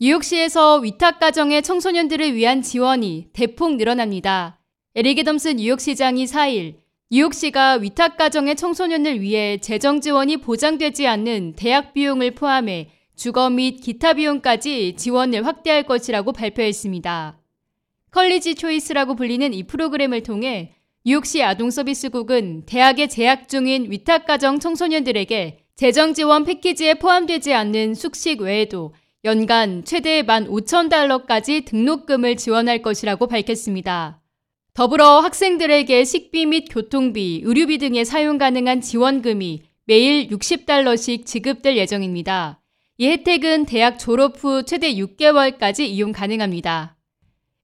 뉴욕시에서 위탁가정의 청소년들을 위한 지원이 대폭 늘어납니다. 에릭 애덤스 뉴욕시장이 4일 뉴욕시가 위탁가정의 청소년을 위해 재정 지원이 보장되지 않는 대학 비용을 포함해 주거 및 기타 비용까지 지원을 확대할 것이라고 발표했습니다. 컬리지 초이스라고 불리는 이 프로그램을 통해 뉴욕시 아동서비스국은 대학에 재학 중인 위탁가정 청소년들에게 재정 지원 패키지에 포함되지 않는 숙식 외에도 연간 최대 15,000달러까지 등록금을 지원할 것이라고 밝혔습니다. 더불어 학생들에게 식비 및 교통비, 의료비 등에 사용 가능한 지원금이 매일 60달러씩 지급될 예정입니다. 이 혜택은 대학 졸업 후 최대 6개월까지 이용 가능합니다.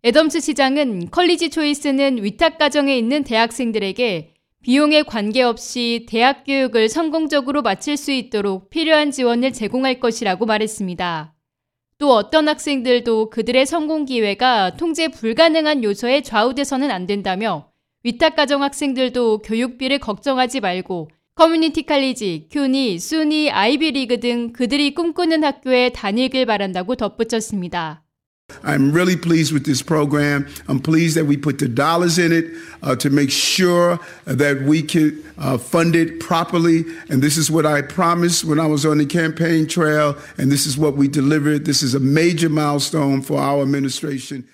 애덤스 시장은 컬리지 초이스는 위탁 가정에 있는 대학생들에게 비용에 관계없이 대학 교육을 성공적으로 마칠 수 있도록 필요한 지원을 제공할 것이라고 말했습니다. 또 어떤 학생들도 그들의 성공 기회가 통제 불가능한 요소에 좌우돼서는 안 된다며 위탁가정 학생들도 교육비를 걱정하지 말고 커뮤니티 칼리지, 큐니, 수니, 아이비리그 등 그들이 꿈꾸는 학교에 다니길 바란다고 덧붙였습니다. I'm really pleased with this program. I'm pleased that we put the dollars in it uh, to make sure that we can uh, fund it properly. And this is what I promised when I was on the campaign trail, and this is what we delivered. This is a major milestone for our administration.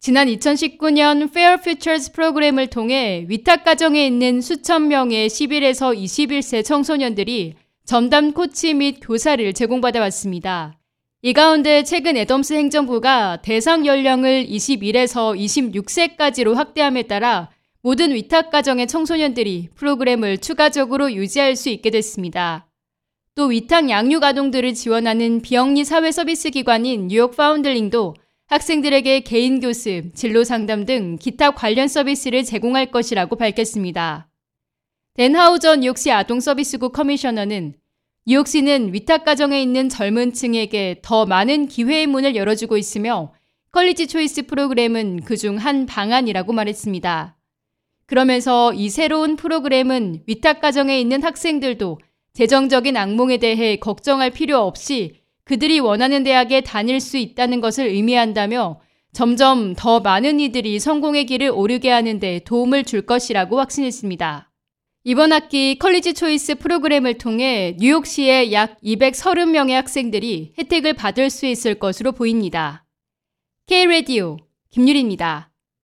지난 2019년 Fair Futures 프로그램을 통해 위탁 가정에 있는 수천 명의 11에서 21세 청소년들이 전담 코치 및 교사를 제공받아 왔습니다. 이 가운데 최근 애덤스 행정부가 대상 연령을 21에서 26세까지로 확대함에 따라 모든 위탁 가정의 청소년들이 프로그램을 추가적으로 유지할 수 있게 됐습니다. 또 위탁 양육 아동들을 지원하는 비영리 사회 서비스 기관인 뉴욕 파운들링도 학생들에게 개인 교습, 진로 상담 등 기타 관련 서비스를 제공할 것이라고 밝혔습니다. 댄하우전 뉴욕시 아동서비스국 커미셔너는 뉴욕시는 위탁 가정에 있는 젊은 층에게 더 많은 기회의 문을 열어주고 있으며 컬리지 초이스 프로그램은 그중 한 방안이라고 말했습니다. 그러면서 이 새로운 프로그램은 위탁 가정에 있는 학생들도 재정적인 악몽에 대해 걱정할 필요 없이 그들이 원하는 대학에 다닐 수 있다는 것을 의미한다며 점점 더 많은 이들이 성공의 길을 오르게 하는 데 도움을 줄 것이라고 확신했습니다. 이번 학기 컬리지 초이스 프로그램을 통해 뉴욕시의 약 230명의 학생들이 혜택을 받을 수 있을 것으로 보입니다. K-Radio 김유리입니다.